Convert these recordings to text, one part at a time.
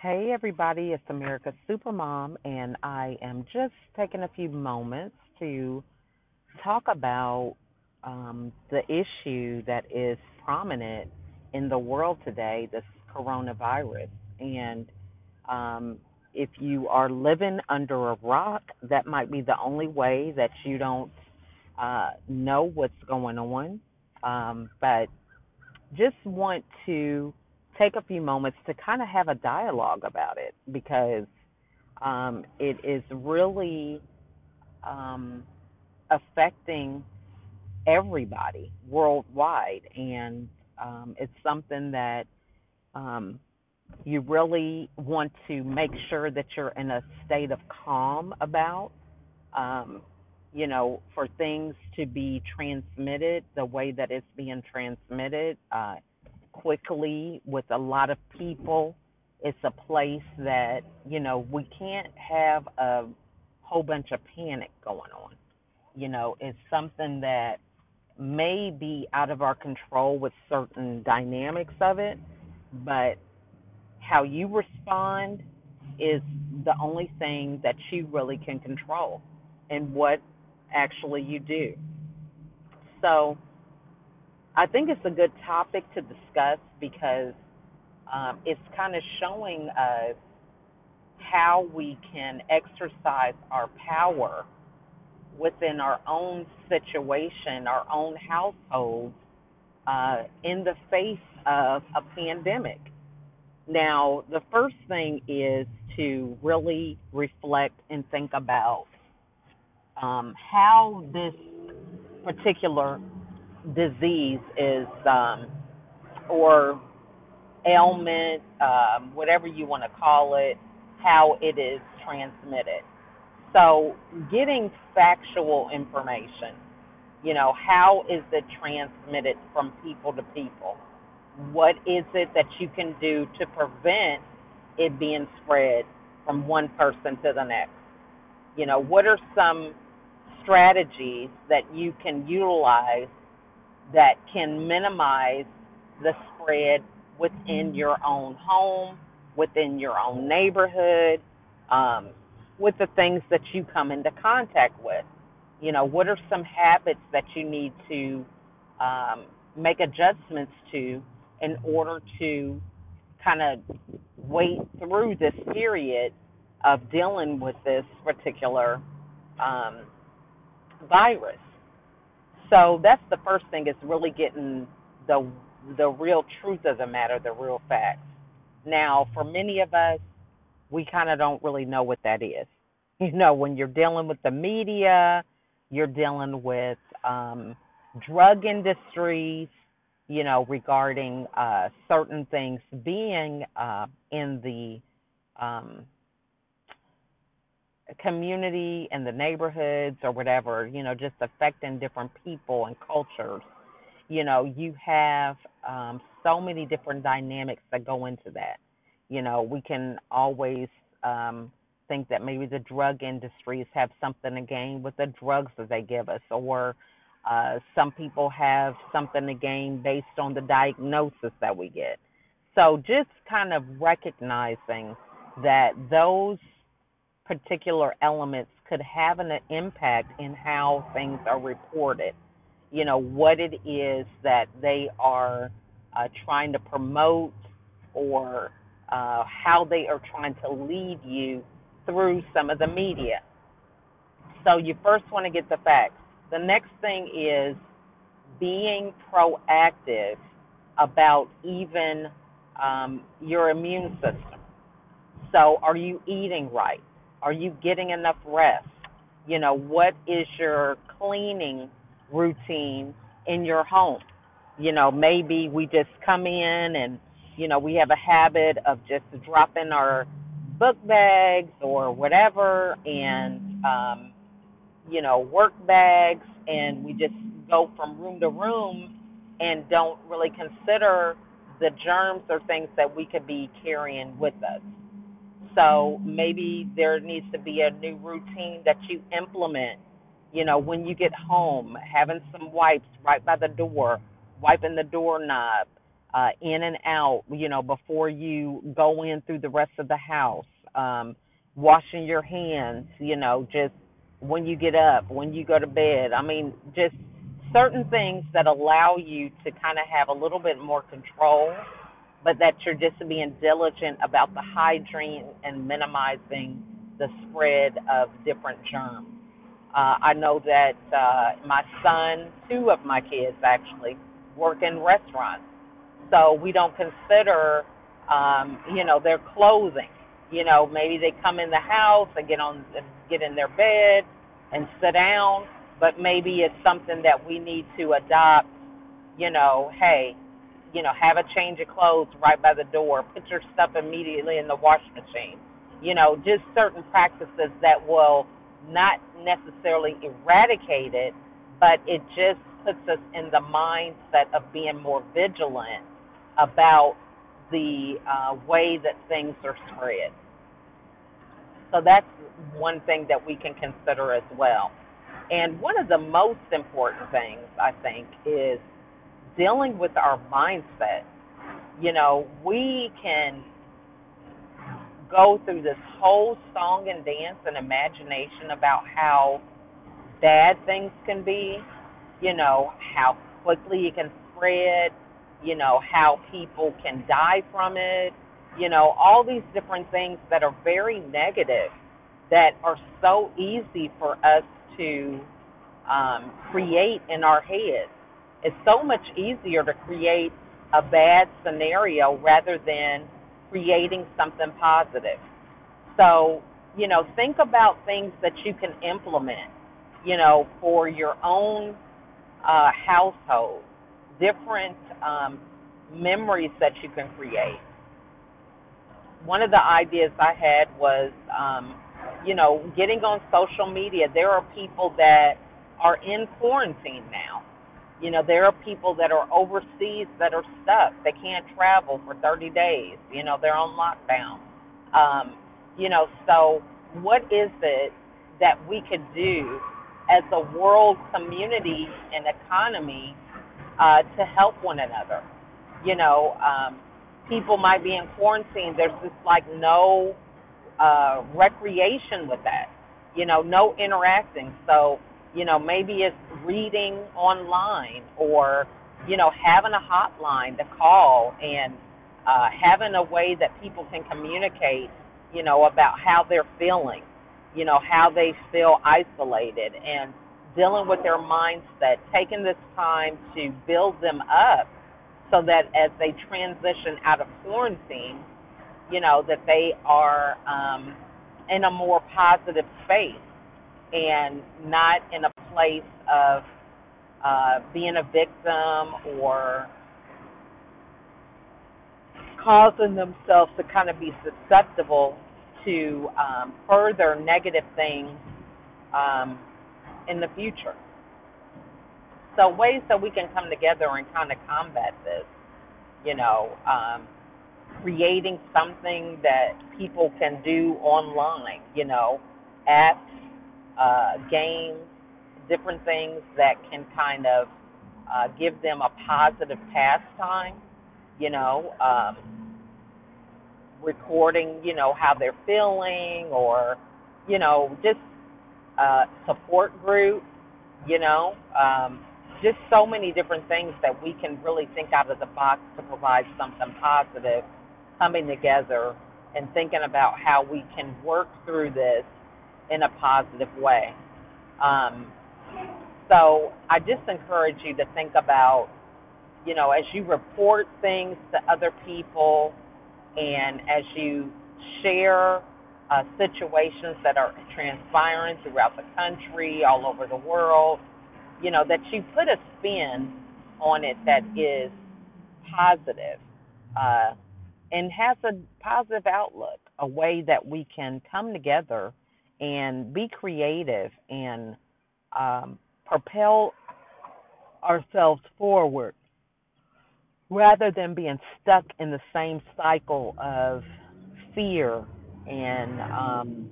Hey everybody, it's America's Supermom, and I am just taking a few moments to talk about um, the issue that is prominent in the world today, this coronavirus. And um, if you are living under a rock, that might be the only way that you don't uh, know what's going on. Um, but just want to take a few moments to kind of have a dialogue about it because um, it is really um, affecting everybody worldwide, and um, it's something that um, you really want to make sure that you're in a state of calm about. Um, you know, for things to be transmitted the way that it's being transmitted uh, quickly with a lot of people. It's a place that, you know, we can't have a whole bunch of panic going on. You know, it's something that may be out of our control with certain dynamics of it, but how you respond is the only thing that you really can control and what actually you do. So I think it's a good topic to discuss because um, it's kind of showing us how we can exercise our power within our own situation, our own households, uh, in the face of a pandemic. Now, the first thing is to really reflect and think about um, how this particular disease is, um, or ailment, um, whatever you want to call it, how it is transmitted. So, getting factual information, you know, how is it transmitted from people to people? What is it that you can do to prevent it being spread from one person to the next? You know, what are some strategies that you can utilize that can minimize the spread within your own home, within your own neighborhood, um, with the things that you come into contact with. You know, what are some habits that you need to um, make adjustments to in order to kind of wait through this period of dealing with this particular um, virus. So that's the first thing is really getting the the real truth of the matter, the real facts. Now, for many of us, we kind of don't really know what that is. You know, when you're dealing with the media, you're dealing with um, drug industries, you know, regarding uh, certain things being uh, in the um, community and the neighborhoods or whatever, you know, just affecting different people and cultures. You know, you have um, so many different dynamics that go into that. You know, we can always um, think that maybe the drug industries have something to gain with the drugs that they give us, or uh, some people have something to gain based on the diagnosis that we get. So just kind of recognizing that those particular elements could have an impact in how things are reported. You know, what it is that they are uh, trying to promote or uh, how they are trying to lead you through some of the media. So you first want to get the facts. The next thing is being proactive about even um, your immune system. So, are you eating right? Are you getting enough rest? You know, what is your cleaning routine in your home? You know, maybe we just come in and, you know, we have a habit of just dropping our book bags or whatever and, um, you know, work bags and we just go from room to room and don't really consider the germs or things that we could be carrying with us. So maybe there needs to be a new routine that you implement. You know, when you get home, having some wipes right by the door, wiping the doorknob, uh, in and out, you know, before you go in through the rest of the house, um, washing your hands, you know, just when you get up, when you go to bed. I mean, just certain things that allow you to kind of have a little bit more control, but that you're just being diligent about the hygiene and minimizing the spread of different germs. Uh, I know that uh, my son, two of my kids actually, work in restaurants so we don't consider, um, you know, their clothing. You know, maybe they come in the house and get on, get in their bed and sit down, but maybe it's something that we need to adopt. You know, hey, you know, have a change of clothes right by the door. Put your stuff immediately in the washing machine. You know, just certain practices that will not necessarily eradicate it, but it just puts us in the mindset of being more vigilant about the uh, way that things are spread. So that's one thing that we can consider as well. And one of the most important things, I think, is dealing with our mindset. You know, we can go through this whole song and dance and imagination about how bad things can be, you know, how quickly it can spread, you know, how people can die from it, you know, all these different things that are very negative that are so easy for us to um, create in our heads. It's so much easier to create a bad scenario rather than creating something positive. So, you know, think about things that you can implement, you know, for your own uh, household different um, memories that you can create. One of the ideas I had was, um, you know, getting on social media. There are people that are in quarantine now. You know, there are people that are overseas that are stuck. They can't travel for 30 days. You know, they're on lockdown. Um, you know, so what is it that we could do as a world community and economy uh, to help one another. You know, um, people might be in quarantine. There's just like no uh, recreation with that. You know, no interacting. So, you know, maybe it's reading online or, you know, having a hotline to call and uh, having a way that people can communicate, you know, about how they're feeling, you know, how they feel isolated and dealing with their mindset, taking this time to build them up so that as they transition out of quarantine, you know, that they are um, in a more positive space and not in a place of uh, being a victim or causing themselves to kind of be susceptible to um, further negative things um, in the future. So ways that we can come together and kind of combat this, you know, um, creating something that people can do online, you know, apps, uh, games, different things that can kind of uh, give them a positive pastime, you know, um, recording, you know, how they're feeling or, you know, just uh, support group, you know, um, just so many different things that we can really think out of the box to provide something positive, coming together and thinking about how we can work through this in a positive way. Um, so I just encourage you to think about, you know, as you report things to other people and as you share uh, situations that are transpiring throughout the country, all over the world, you know, that you put a spin on it that is positive, uh, and has a positive outlook, a way that we can come together and be creative and um, propel ourselves forward rather than being stuck in the same cycle of fear and um,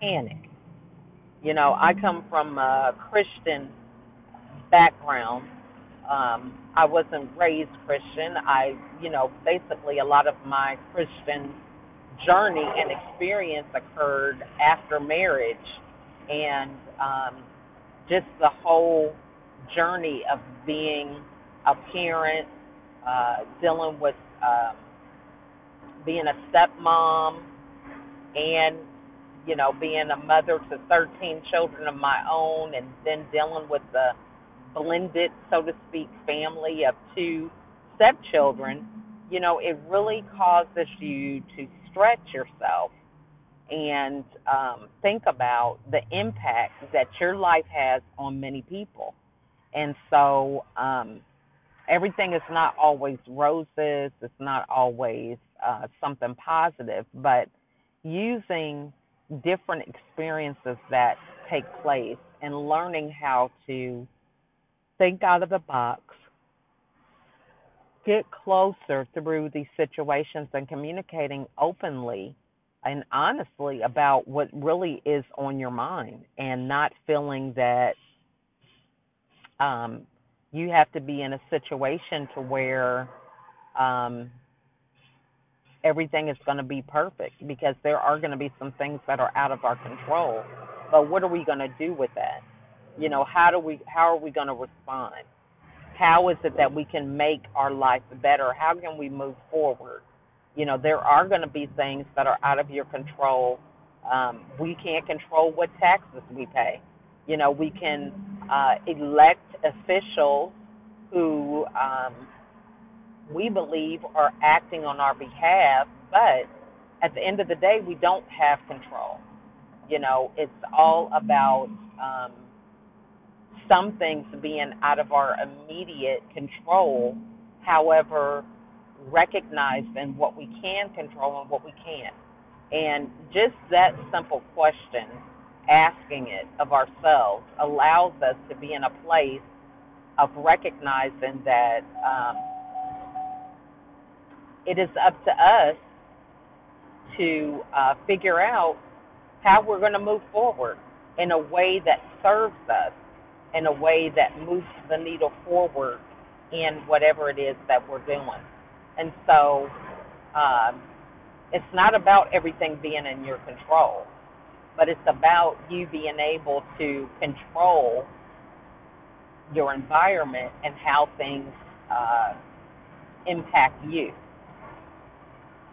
panic. You know, I come from a Christian background, Um, I wasn't raised Christian. I, you know, basically a lot of my Christian journey and experience occurred after marriage, and um, just the whole journey of being a parent, uh, dealing with um, being a stepmom, and you know, being a mother to 13 children of my own, and then dealing with the blended, so to speak, family of two stepchildren, you know, it really causes you to stretch yourself and um, think about the impact that your life has on many people. And so um, everything is not always roses, it's not always uh, something positive, but using different experiences that take place and learning how to think out of the box, get closer through these situations and communicating openly and honestly about what really is on your mind and not feeling that um, you have to be in a situation to where um, everything is going to be perfect because there are going to be some things that are out of our control. But what are we going to do with that? You know, how do we how are we going to respond? How is it that we can make our life better? How can we move forward? You know, there are going to be things that are out of your control. Um, we can't control what taxes we pay. You know, we can uh, elect officials who um, we believe are acting on our behalf, but at the end of the day, we don't have control. You know, it's all about um, some things being out of our immediate control. However, recognizing what we can control and what we can't. And just that simple question, asking it of ourselves, allows us to be in a place of recognizing that um, it is up to us to uh, figure out how we're going to move forward in a way that serves us, in a way that moves the needle forward in whatever it is that we're doing. And so um, it's not about everything being in your control, but it's about you being able to control your environment and how things uh, impact you.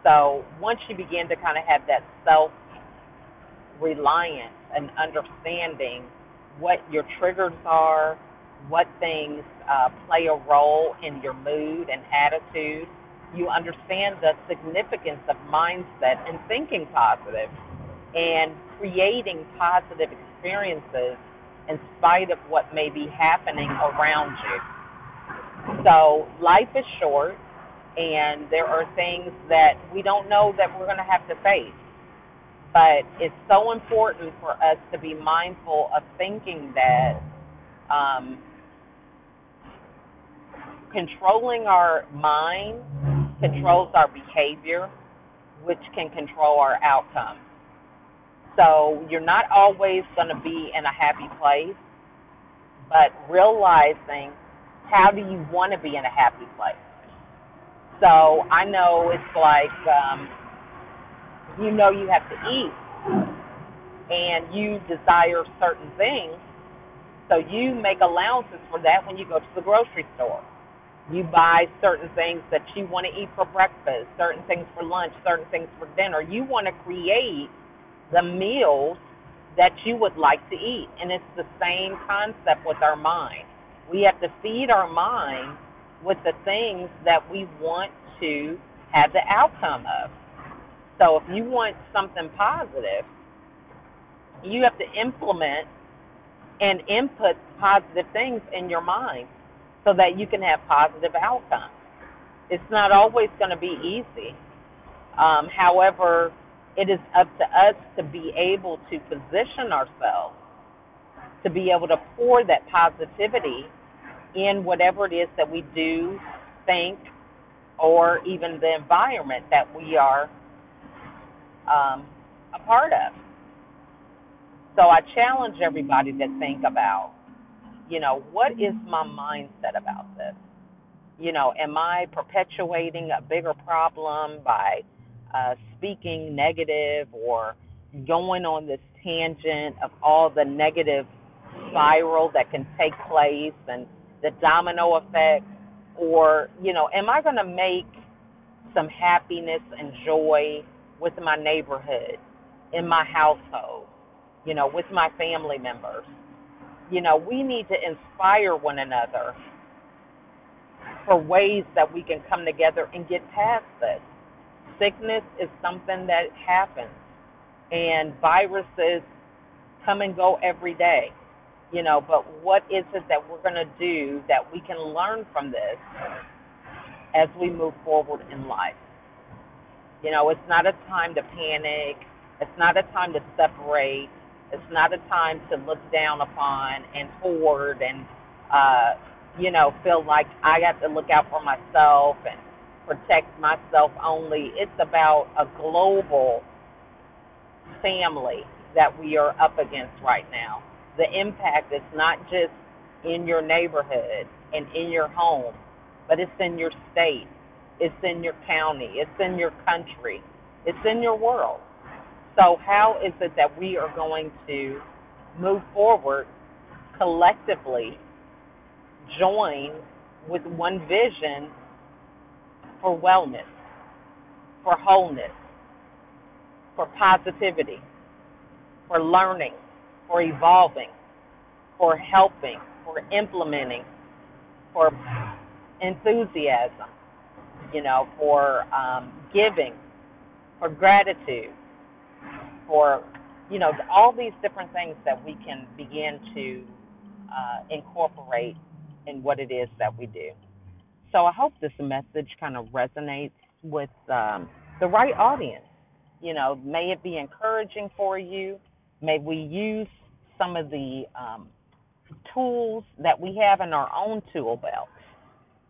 So once you begin to kind of have that self reliance and understanding what your triggers are, what things uh, play a role in your mood and attitude, you understand the significance of mindset and thinking positive and creating positive experiences in spite of what may be happening around you. So life is short and there are things that we don't know that we're going to have to face. But it's so important for us to be mindful of thinking that um, controlling our mind controls our behavior, which can control our outcome. So you're not always going to be in a happy place, but realizing how do you want to be in a happy place? So I know it's like um, you know you have to eat, and you desire certain things, so you make allowances for that when you go to the grocery store. You buy certain things that you want to eat for breakfast, certain things for lunch, certain things for dinner. You want to create the meals that you would like to eat. And it's the same concept with our mind. We have to feed our mind with the things that we want to have the outcome of. So if you want something positive, you have to implement and input positive things in your mind so that you can have positive outcomes. It's not always going to be easy. Um, however, it is up to us to be able to position ourselves to be able to pour that positivity in whatever it is that we do, think, or even the environment that we are um, a part of. So I challenge everybody to think about, You know, what is my mindset about this? You know, am I perpetuating a bigger problem by uh, speaking negative or going on this tangent of all the negative spiral that can take place and the domino effect? Or, you know, am I going to make some happiness and joy with my neighborhood, in my household, you know, with my family members? You know, we need to inspire one another for ways that we can come together and get past this. Sickness is something that happens, and viruses come and go every day. You know, but what is it that we're going to do that we can learn from this as we move forward in life? You know, it's not a time to panic. It's not a time to separate. It's not a time to look down upon and hoard and uh, you know, feel like I got to look out for myself and protect myself only. It's about a global family that we are up against right now. The impact is not just in your neighborhood and in your home, but it's in your state, it's in your county, it's in your country, it's in your world. So, how is it that we are going to move forward collectively join with one vision for wellness, for wholeness, for positivity, for learning, for evolving, for helping, for implementing, for enthusiasm, you know, for um, giving, for gratitude, for, you know, all these different things that we can begin to uh, incorporate in what it is that we do. So I hope this message kind of resonates with um, the right audience. You know, may it be encouraging for you. May we use some of the um, tools that we have in our own tool belt.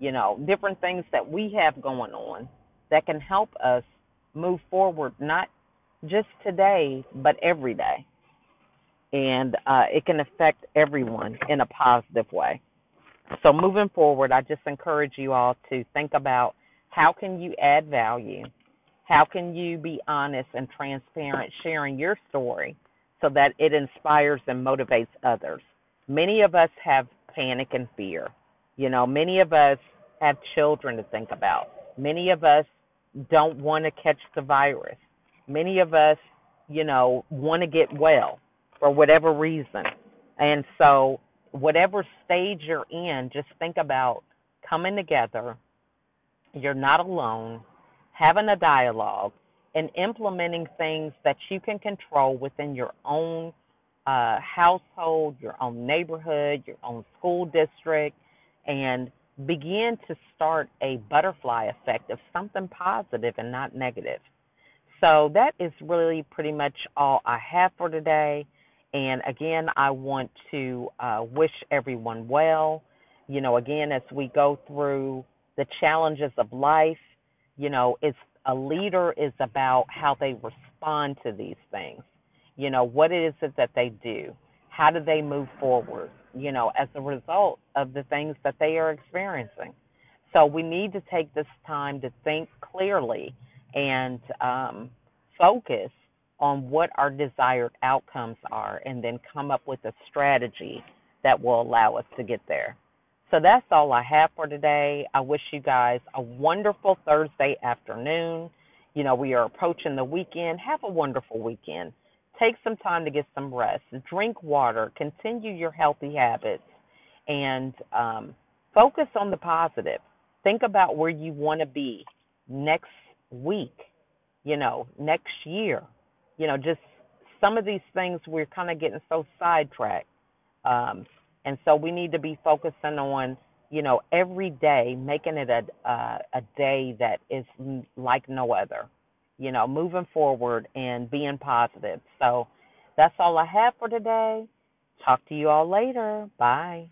You know, different things that we have going on that can help us move forward, not just today, but every day. And uh, it can affect everyone in a positive way. So moving forward, I just encourage you all to think about how can you add value? How can you be honest and transparent sharing your story so that it inspires and motivates others? Many of us have panic and fear. You know, many of us have children to think about. Many of us don't want to catch the virus. Many of us, you know, want to get well for whatever reason. And so whatever stage you're in, just think about coming together. You're not alone, having a dialogue, and implementing things that you can control within your own uh, household, your own neighborhood, your own school district, and begin to start a butterfly effect of something positive and not negative. So that is really pretty much all I have for today. And again, I want to uh, wish everyone well. You know, again, as we go through the challenges of life, you know, it's a leader is about how they respond to these things. You know, what is it that they do? How do they move forward? You know, as a result of the things that they are experiencing. So we need to take this time to think clearly and um, focus on what our desired outcomes are and then come up with a strategy that will allow us to get there. So that's all I have for today. I wish you guys a wonderful Thursday afternoon. You know, we are approaching the weekend. Have a wonderful weekend. Take some time to get some rest. Drink water. Continue your healthy habits. And um, focus on the positive. Think about where you want to be next week, you know, next year, you know, just some of these things we're kind of getting so sidetracked. Um, and so we need to be focusing on, you know, every day making it a uh, a day that is like no other. You know, moving forward and being positive. So that's all I have for today. Talk to you all later. Bye.